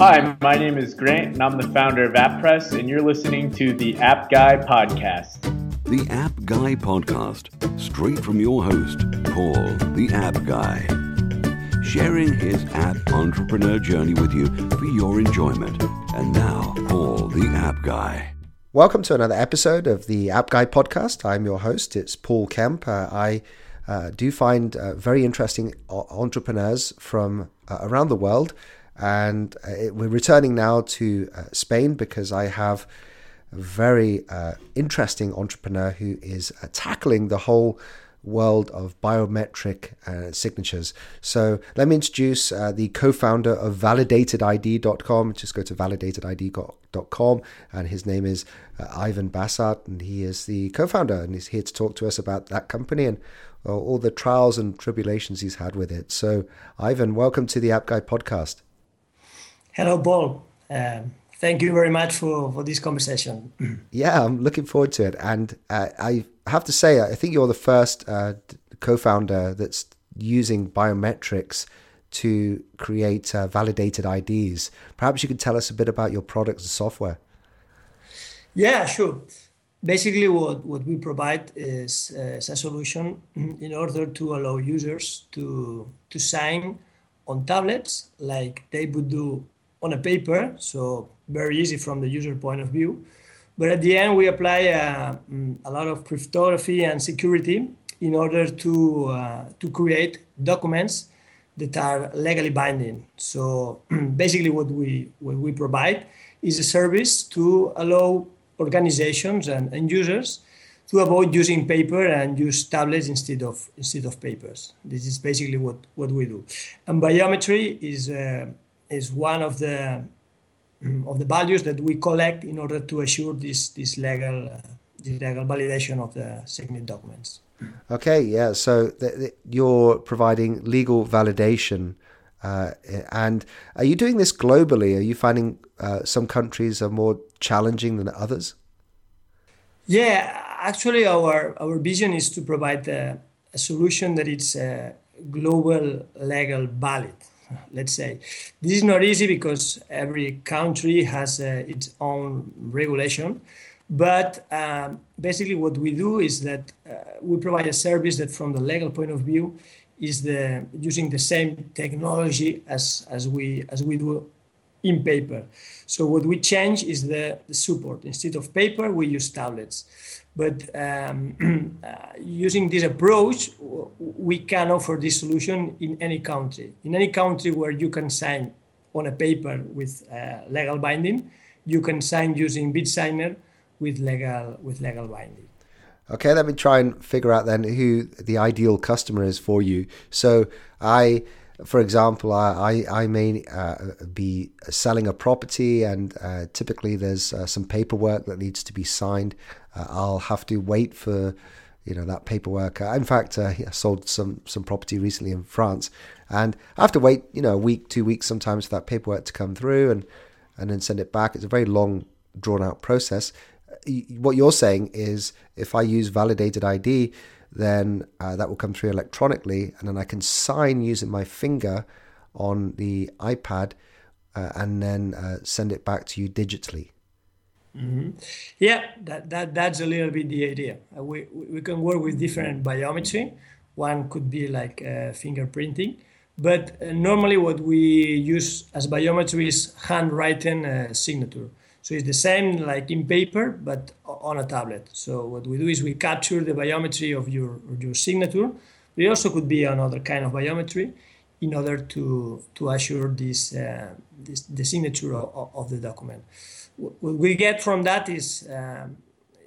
Hi, my name is Grant, and I'm the founder of AppPress, and you're listening to the App Guy Podcast. The App Guy Podcast, straight from your host, Paul, the App Guy, sharing his app entrepreneur journey with you for your enjoyment. And now, Paul, the App Guy. Welcome to another episode of the App Guy Podcast. I'm your host, it's Paul Kemp. Uh, I uh, do find uh, very interesting entrepreneurs from uh, around the world and uh, we're returning now to uh, Spain because I have a very uh, interesting entrepreneur who is uh, tackling the whole world of biometric uh, signatures. So let me introduce uh, the co-founder of validatedid.com. Just go to validatedid.com and his name is Ivan Basart and he is the co-founder and he's here to talk to us about that company and all the trials and tribulations he's had with it. So Ivan, welcome to the App Guy podcast. Hello, Paul. Um, thank you very much for, for this conversation. Yeah, I'm looking forward to it. And uh, I have to say, I think you're the first uh, co founder that's using biometrics to create uh, validated IDs. Perhaps you could tell us a bit about your products and software. Yeah, sure. Basically, what, what we provide is, uh, is a solution in order to allow users to, to sign on tablets like they would do on a paper, so very easy from the user point of view. But at the end, we apply uh, mm, a lot of cryptography and security in order to, uh, to create documents that are legally binding. So basically, what we, what we provide is a service to allow organizations and, and users to avoid using paper and use tablets instead of instead of papers. This is basically what, what we do. And biometry is uh, is one of the mm, of the values that we collect in order to assure this this legal uh, this legal validation of the signed documents. Okay, yeah. So you're providing legal validation, uh, and are you doing this globally? Are you finding uh, some countries are more challenging than others? Yeah, actually, our our vision is to provide a, a solution that is uh, global legal valid let's say. This is not easy because every country has uh, its own regulation. But um, basically, what we do is that uh, we provide a service that, from the legal point of view, is the using the same technology as as we as we do in paper. So what we change is the, the support. Instead of paper, we use tablets. But um, using this approach, we can offer this solution in any country. In any country where you can sign on a paper with uh, legal binding, you can sign using VIDsigner with legal with legal binding. Okay, let me try and figure out then who the ideal customer is for you. So I for example, I, I, I may uh, be selling a property, and uh, typically there's uh, some paperwork that needs to be signed. Uh, I'll have to wait for you know that paperwork. Uh, in fact, uh, I sold some some property recently in France, and I have to wait you know a week, two weeks sometimes for that paperwork to come through, and and then send it back. It's a very long, drawn out process. What you're saying is, if I use validated ID, then uh, that will come through electronically, and then I can sign using my finger on the iPad, uh, and then uh, send it back to you digitally. Mm-hmm. Yeah, that, that that's a little bit the idea. Uh, we we can work with different biometry. One could be like uh, fingerprinting, but uh, normally what we use as biometry is handwritten signature. So it's the same like in paper, but on a tablet. So what we do is we capture the biometry of your, of your signature. It also could be another kind of biometry in order to, to assure this, uh, this the signature of, of, the document. What we get from that is, um,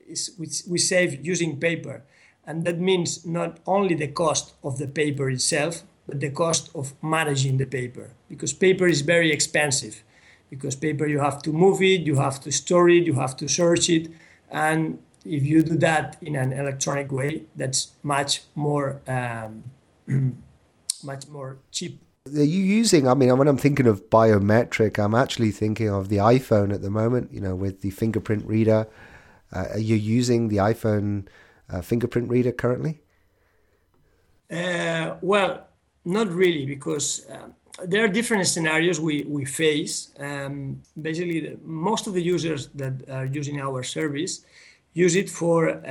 is we, we save using paper. And that means not only the cost of the paper itself, but the cost of managing the paper, because paper is very expensive because paper you have to move it, you have to store it, you have to search it, and if you do that in an electronic way, that's much more um, much more cheap. Are you using? I mean, when I'm thinking of biometric, I'm actually thinking of the iPhone at the moment. You know, with the fingerprint reader. Uh, are you using the iPhone uh, fingerprint reader currently? Uh, well, not really, because um, there are different scenarios we, we face. Um, basically, the, most of the users that are using our service use it for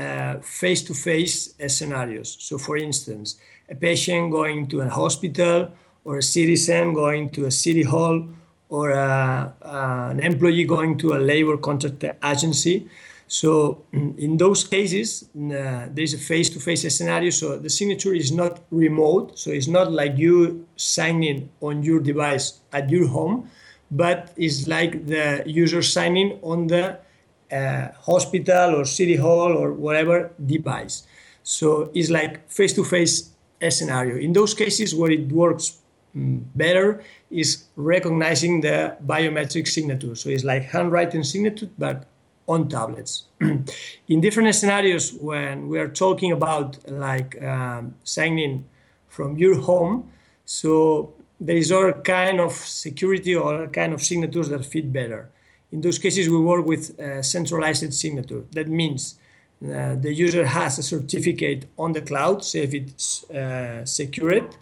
face to face scenarios. So, for instance, a patient going to a hospital or a citizen going to a city hall or a, uh, an employee going to a labor contract agency. So in those cases, uh, there's a face-to-face scenario. So the signature is not remote. So it's not like you signing on your device at your home, but it's like the user signing on the uh, hospital or city hall or whatever device. So it's like face-to-face scenario. In those cases where it works mm, better is recognizing the biometric signature. So it's like handwriting signature, but on tablets. in different scenarios, when we are talking about like um, signing from your home, so there is all kind of security or kind of signatures that fit better. In those cases, we work with a centralized signature. That means uh, the user has a certificate on the cloud, say if it's uh, secured,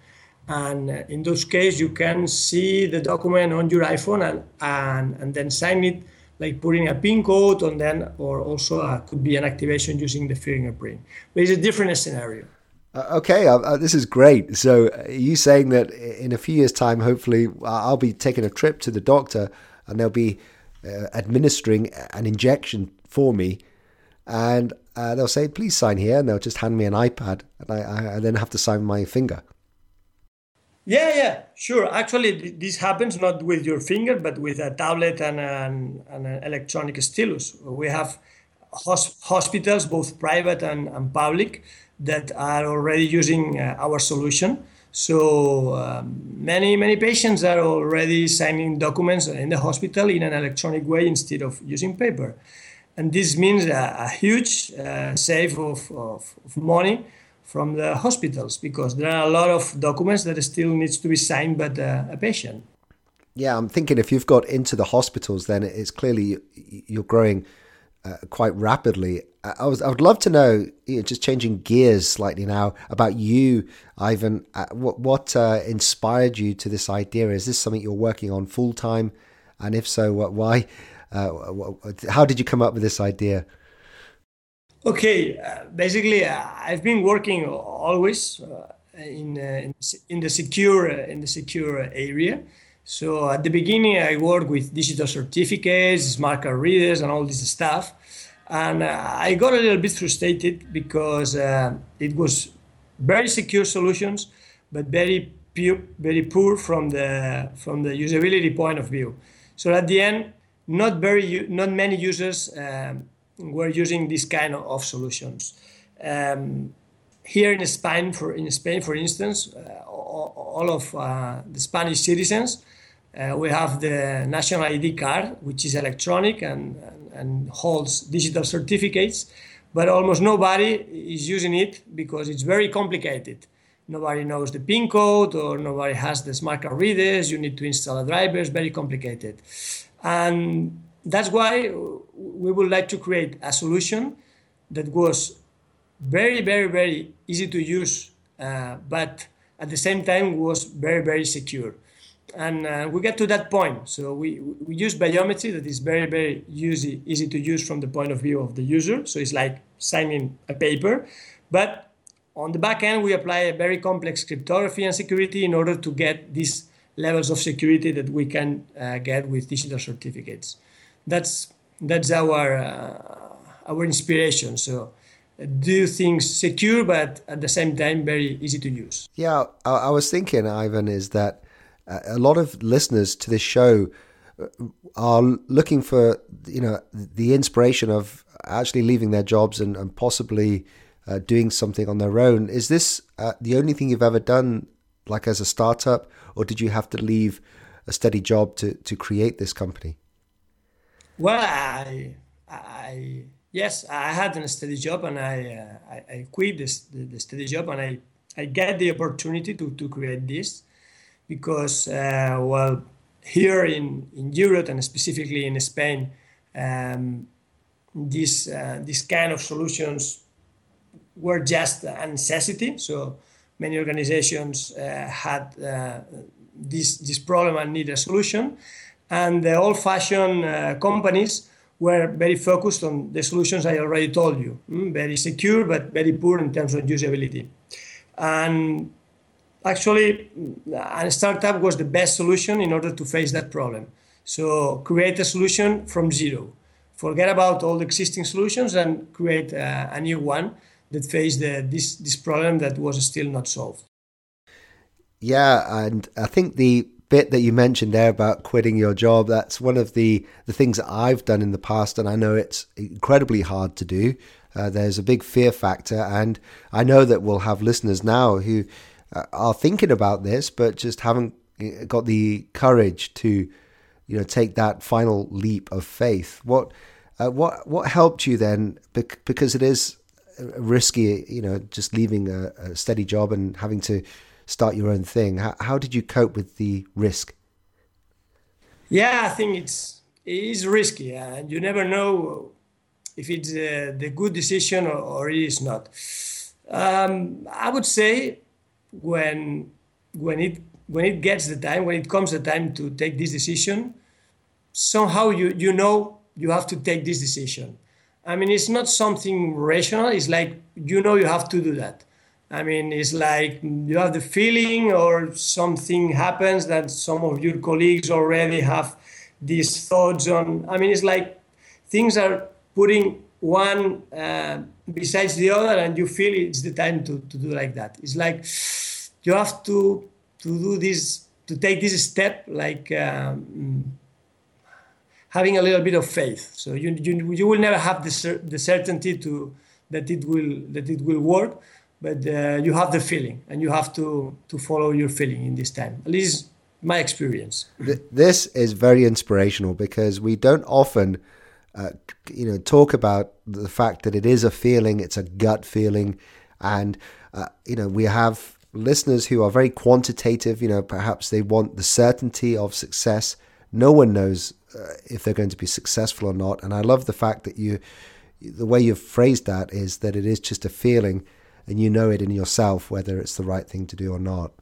and uh, in those cases you can see the document on your iPhone and, and, and then sign it like putting a pin code and then or also uh, could be an activation using the fingerprint. But it's a different scenario. Uh, okay uh, uh this is great. So uh, you saying that in a few years time hopefully i'll be taking a trip to the doctor and they'll be uh, administering an injection for me. And they'll say please sign here and they'll just hand me an ipad and I, I then have to sign my finger yeah, yeah, sure. Actually, this happens not with your finger, but with a tablet and an, and an electronic stylus. We have hos- hospitals, both private and, and public, that are already using uh, our solution. So um, many many patients are already signing documents in the hospital in an electronic way instead of using paper, and this means a, a huge uh, save of, of, of money from the hospitals because there are a lot of documents that still needs to be signed by the, a patient. Yeah, I'm thinking if you've got into the hospitals, then it's clearly you're growing uh, quite rapidly. I was I would love to know, you know, just changing gears slightly now, about you, Ivan. Uh, what what uh, inspired you to this idea? Is this something you're working on full time? And if so, what why? Uh, how did you come up with this idea? Okay, uh, basically, uh, I've been working always uh, in, uh, in the secure uh, in the secure area. So at the beginning, I worked with digital certificates, smart card readers, and all this stuff. And uh, I got a little bit frustrated because it was very secure solutions, but very very poor from the from the usability point of view. So at the end, not very not many users. Um, we're using this kind of, solutions. Um, here in Spain, for in Spain, for instance, uh, all, of uh, the Spanish citizens, uh, we have the national ID card, which is electronic and, and, and, holds digital certificates, but almost nobody is using it because it's very complicated. Nobody knows the PIN code or nobody has the smart card readers. You need to install a driver. It's very complicated. And that's why we would like to create a solution that was very, very, very easy to use, uh, but at the same time was very, very secure. And uh, we get to that point. So we, we use biometry that is very, very easy, easy to use from the point of view of the user. So it's like signing a paper. But on the back end, we apply a very complex cryptography and security in order to get these levels of security that we can uh, get with digital certificates that's that's our uh, our inspiration. So do things secure, but at the same time very easy to use. Yeah, I, I was thinking, Ivan, is that uh, a lot of listeners to this show uh, are looking for you know the inspiration of actually leaving their jobs and, and possibly uh, doing something on their own. Is this uh, the only thing you've ever done, like as a startup, or did you have to leave a steady job to to create this company? Well, I, I yes, I had a steady job, and I uh, I, I, quit this, the, the, steady job, and I I get the opportunity to, to create this because uh, well here in in Europe and specifically in Spain, um, this uh, this kind of solutions were just a necessity. So many organizations uh, had uh, this this problem and need a solution. And the old-fashioned uh, companies were very focused on the solutions I already told you, mm, very secure but very poor in terms of usability. And actually, a startup was the best solution in order to face that problem. So create a solution from zero. Forget about all the existing solutions and create a, a new one that faced the, this this problem that was still not solved. Yeah, and I think the bit that you mentioned there about quitting your job that's one of the the things that I've done in the past and I know it's incredibly hard to do. Uh, there's a big fear factor and I know that we'll have listeners now who uh, are thinking about this but just haven't uh, got the courage to you know take that final leap of faith. What uh, what what helped you then? Because it is risky you know just leaving a, a steady job and having to start your own thing. How, how did you cope with the risk? Yeah, I think it's it is risky, and you never know if it's uh, the good decision or, or, it is not. Um, I would say when when it when it gets the time, when it comes the time to take this decision, somehow you you know you have to take this decision. I mean, it's not something rational. It's like you know you have to do that. I mean, it's like you have the feeling, or something happens that some of your colleagues already have these thoughts on. I mean, it's like things are putting one uh, besides the other, and you feel it's the time to, to do like that. It's like you have to to do this, to take this step, like um, having a little bit of faith. So you you, you will never have the, the certainty to that it will that it will work but uh, you have the feeling and you have to to follow your feeling in this time. At least my experience. This is very inspirational because we don't often uh, you know talk about the fact that it is a feeling it's a gut feeling. And uh, you know we have listeners who are very quantitative you know perhaps they want the certainty of success. No one knows uh, if they're going to be successful or not. And i love the fact that you the way you've phrased that is that it is just a feeling and you know it in yourself whether it's the right thing to do or not.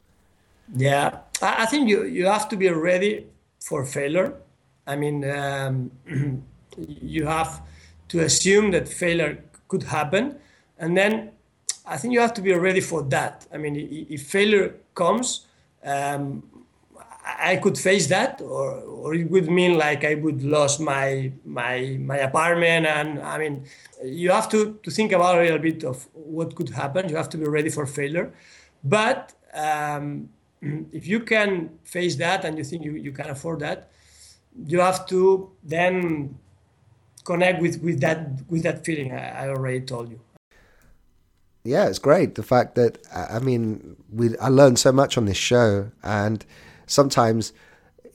Yeah, I think you you have to be ready for failure. I mean, um, you have to assume that failure could happen, and then I think you have to be ready for that. I mean, if failure comes, um, I could face that, or, or it would mean like I would lose my my my apartment, and I mean, you have to to think about a little bit of what could happen. You have to be ready for failure, but um, if you can face that and you think you, you can afford that, you have to then connect with with that with that feeling I, I already told you yeah, it's great. The fact that I mean, we I learned so much on this show, and sometimes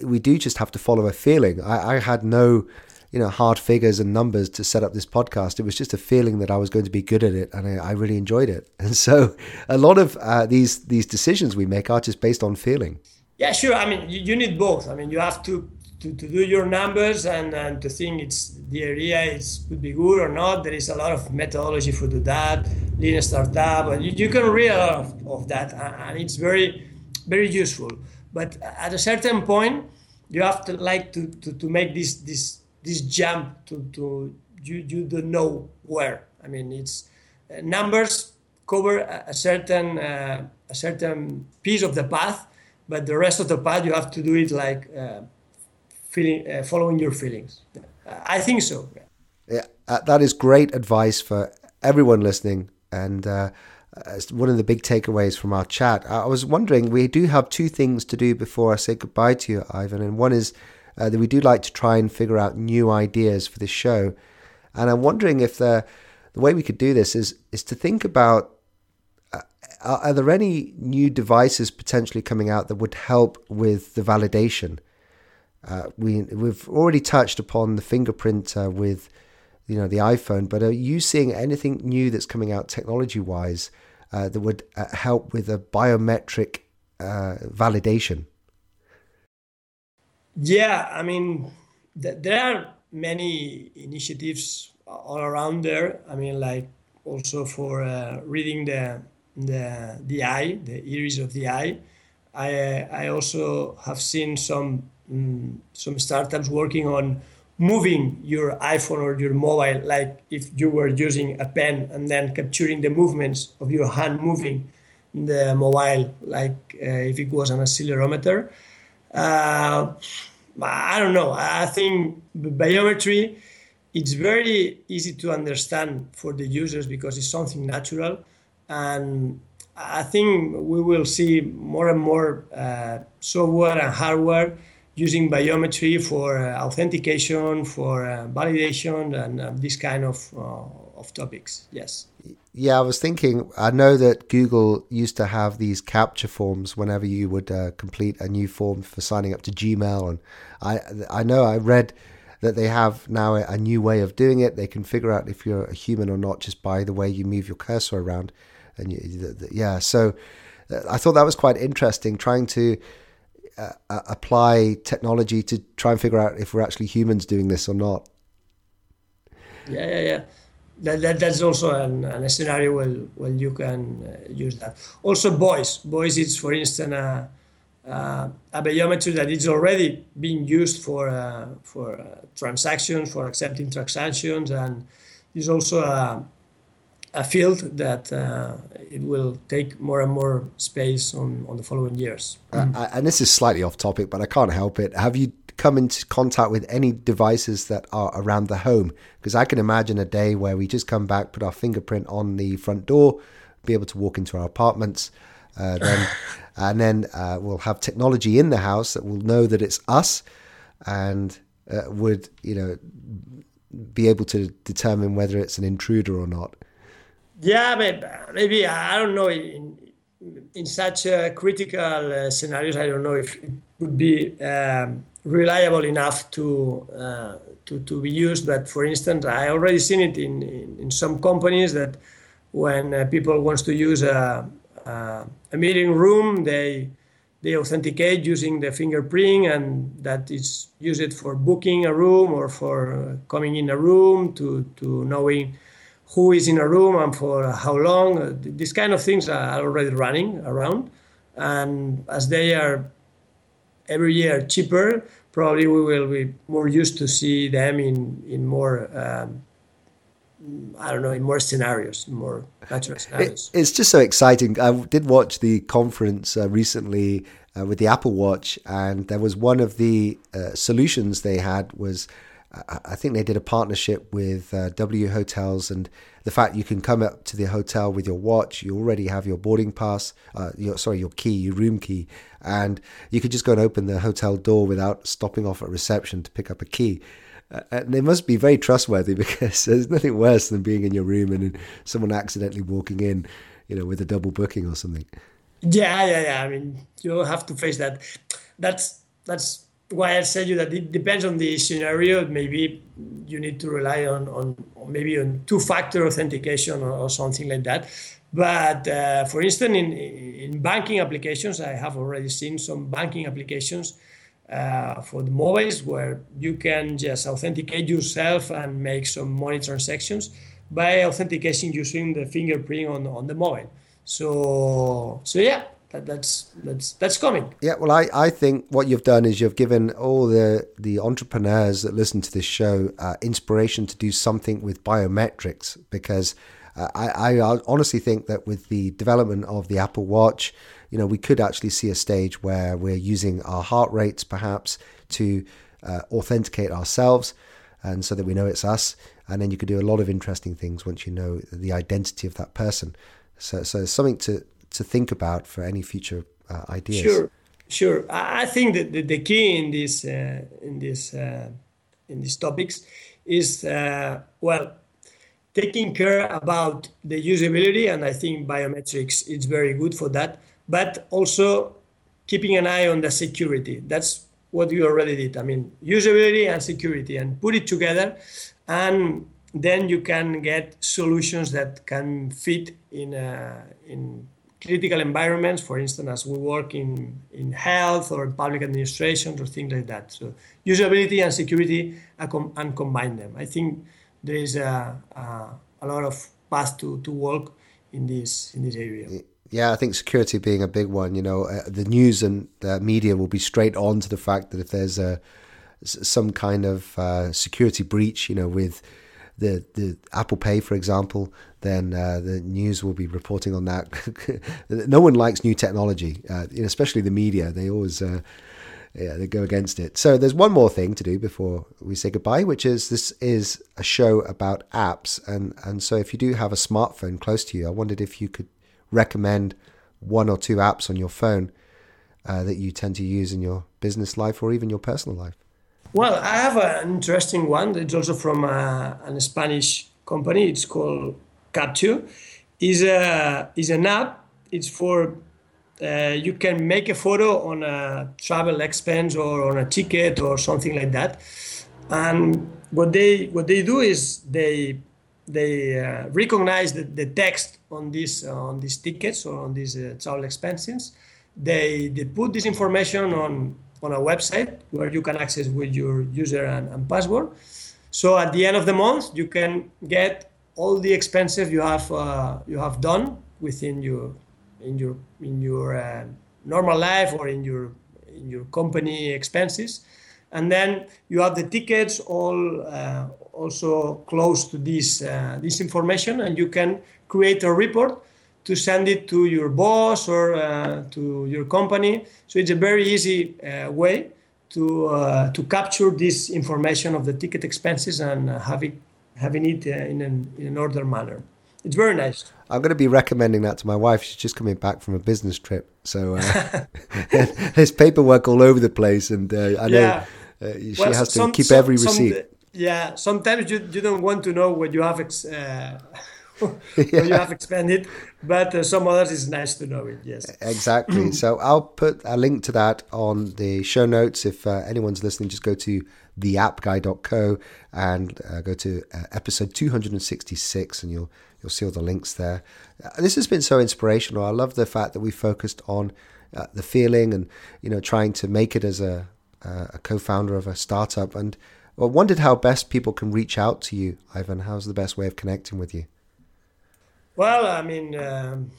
we do just have to follow a feeling. I, I had no, you know, hard figures and numbers to set up this podcast. It was just a feeling that I was going to be good at it, and I, I really enjoyed it. And so, a lot of uh, these these decisions we make are just based on feeling. Yeah, sure. I mean, you, you need both. I mean, you have to, to, to do your numbers and, and to think it's the area is could be good or not. There is a lot of methodology for do that, lean startup, and you, you can read a lot of, of that, and it's very very useful. But at a certain point, you have to like to, to, to make this this this jump to, to you, you don't know where. I mean, it's uh, numbers cover a, a certain uh, a certain piece of the path, but the rest of the path you have to do it like uh, feeling, uh, following your feelings. I think so. Yeah, uh, that is great advice for everyone listening, and uh, one of the big takeaways from our chat. I was wondering, we do have two things to do before I say goodbye to you, Ivan, and one is uh, that we do like to try and figure out new ideas for this show, and I'm wondering if the the way we could do this is is to think about. Uh, are, are there any new devices potentially coming out that would help with the validation? Uh, we we've already touched upon the fingerprint uh, with you know the iPhone, but are you seeing anything new that's coming out technology wise uh, that would uh, help with a biometric uh, validation? Yeah, I mean, th- there are many initiatives all around there. I mean, like also for uh, reading the the the eye, the iris of the eye. I, I also have seen some um, some startups working on moving your iPhone or your mobile, like if you were using a pen and then capturing the movements of your hand moving the mobile, like uh, if it was an accelerometer. Uh, I don't know. I think biometry it's very easy to understand for the users because it's something natural and I think we will see more and more uh, software and hardware using biometry for uh, authentication, for uh, validation, and uh, this kind of uh, of topics. Yes. Yeah, I was thinking. I know that Google used to have these CAPTCHA forms whenever you would uh, complete a new form for signing up to Gmail, and I I know I read that they have now a, new way of doing it. They can figure out if you're a human or not just by the way you move your cursor around and you, yeah, so uh, I thought that was quite interesting, trying to uh, uh, apply technology to try and figure out if we're actually humans doing this or not. Yeah, yeah, yeah. That, that that's also an, an scenario where, where you can uh, use that. Also, voice. Voice is, for instance, a, uh, a biometry that is already being used for uh, for transactions, for accepting transactions, and is also a a field that uh, it will take more and more space on, on the following years. Uh, and this is slightly off topic, but I can't help it. Have you come into contact with any devices that are around the home? Because I can imagine a day where we just come back, put our fingerprint on the front door, be able to walk into our apartments, uh, then, and then uh, we'll have technology in the house that will know that it's us, and uh, would you know be able to determine whether it's an intruder or not. Yeah, but maybe I don't know. In, in such uh, critical uh, scenarios, I don't know if it would be um, reliable enough to, uh, to to be used. But for instance, I already seen it in, in, in some companies that when uh, people wants to use a, a, a meeting room, they they authenticate using the fingerprint, and that is used for booking a room or for uh, coming in a room to to knowing who is in a room and for how long. Uh, these kind of things are already running around. And as they are every year cheaper, probably we will be more used to see them in, in more, um, I don't know, in more scenarios, more natural scenarios. It, it's just so exciting. I did watch the conference uh, recently uh, with the Apple Watch, and there was one of the uh, solutions they had was I think they did a partnership with uh, W Hotels, and the fact you can come up to the hotel with your watch, you already have your boarding pass, uh, your sorry, your key, your room key, and you could just go and open the hotel door without stopping off at reception to pick up a key. Uh, and they must be very trustworthy because there's nothing worse than being in your room and someone accidentally walking in, you know, with a double booking or something. Yeah, yeah, yeah. I mean, you have to face that. That's that's why I said you that it depends on the scenario. Maybe you need to rely on, on maybe on two-factor authentication or, or, something like that. But uh, for instance, in, in banking applications, I have already seen some banking applications uh, for the mobiles where you can just authenticate yourself and make some money transactions by authentication using the fingerprint on, on the mobile. So, so yeah, that's that's that's coming. Yeah, well, I, I think what you've done is you've given all the the entrepreneurs that listen to this show uh, inspiration to do something with biometrics because uh, I, I honestly think that with the development of the Apple Watch, you know, we could actually see a stage where we're using our heart rates perhaps to uh, authenticate ourselves, and so that we know it's us. And then you could do a lot of interesting things once you know the identity of that person. So, so something to to think about for any future uh, ideas. Sure, sure. I think that the, key in this uh, in this uh, in these topics is uh, well taking care about the usability, and I think biometrics is very good for that. But also keeping an eye on the security. That's what you already did. I mean, usability and security, and put it together, and then you can get solutions that can fit in uh, in critical environments, for instance, as we work in, in health or public administration or things like that. So usability and security and combine them. I think there is a, a, a lot of path to, to work in this in this area. Yeah, I think security being a big one. You know, uh, the news and uh, media will be straight on to the fact that if there's a some kind of uh, security breach, you know, with the the Apple Pay, for example, then uh, the news will be reporting on that. no one likes new technology, uh, especially the media. They always uh, yeah, they go against it. So there's one more thing to do before we say goodbye, which is this is a show about apps, and and so if you do have a smartphone close to you, I wondered if you could recommend one or two apps on your phone uh, that you tend to use in your business life or even your personal life. Well, I have an interesting one. It's also from a, a Spanish company. It's called Captio. is a is an app. It's for uh, you can make a photo on a travel expense or on a ticket or something like that. And what they what they do is they they uh, recognize the, the text on this uh, on these tickets or on these uh, travel expenses. They they put this information on on a website where you can access with your user and, and password. So at the end of the month, you can get all the expenses you have uh, you have done within your in your in your uh, normal life or in your in your company expenses and then you have the tickets all uh, also close to this uh, this information and you can create a report to send it to your boss or uh, to your company so it's a very easy uh, way to uh, to capture this information of the ticket expenses and having having it in an, in an order manner it's very nice. I'm going to be recommending that to my wife. She's just coming back from a business trip, so uh, there's paperwork all over the place, and uh, I know yeah. uh, she well, has to some, keep some, every receipt. Some, yeah, sometimes you, you don't want to know what you have ex- uh, what you have expended, but uh, some others it's nice to know it. Yes, exactly. so I'll put a link to that on the show notes. If uh, anyone's listening, just go to theappguy.co and go to episode 266, and you'll You'll see all the links there. Uh, this has been so inspirational. I love the fact that we focused on uh, the feeling and you know trying to make it as a uh, a co-founder of a startup and well, wondered how best people can reach out to you, Ivan. How's the best way of connecting with you? Well, I mean, um,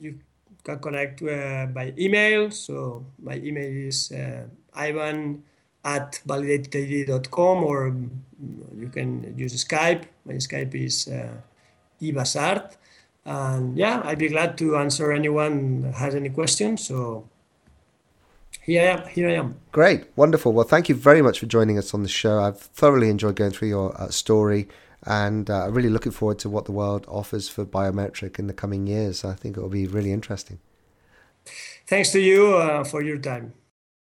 you can connect uh, by email. So my email is uh, Ivan at validatedid.com or you can use Skype. My Skype is uh, Ibasart. And yeah, I'd be glad to answer anyone that has any questions. So here I am. Here I am. Great, wonderful. Well, thank you very much for joining us on the show. I've thoroughly enjoyed going through your uh, story, and uh, really looking forward to what the world offers for biometric in the coming years. I think it will be really interesting. Thanks to you uh, for your time.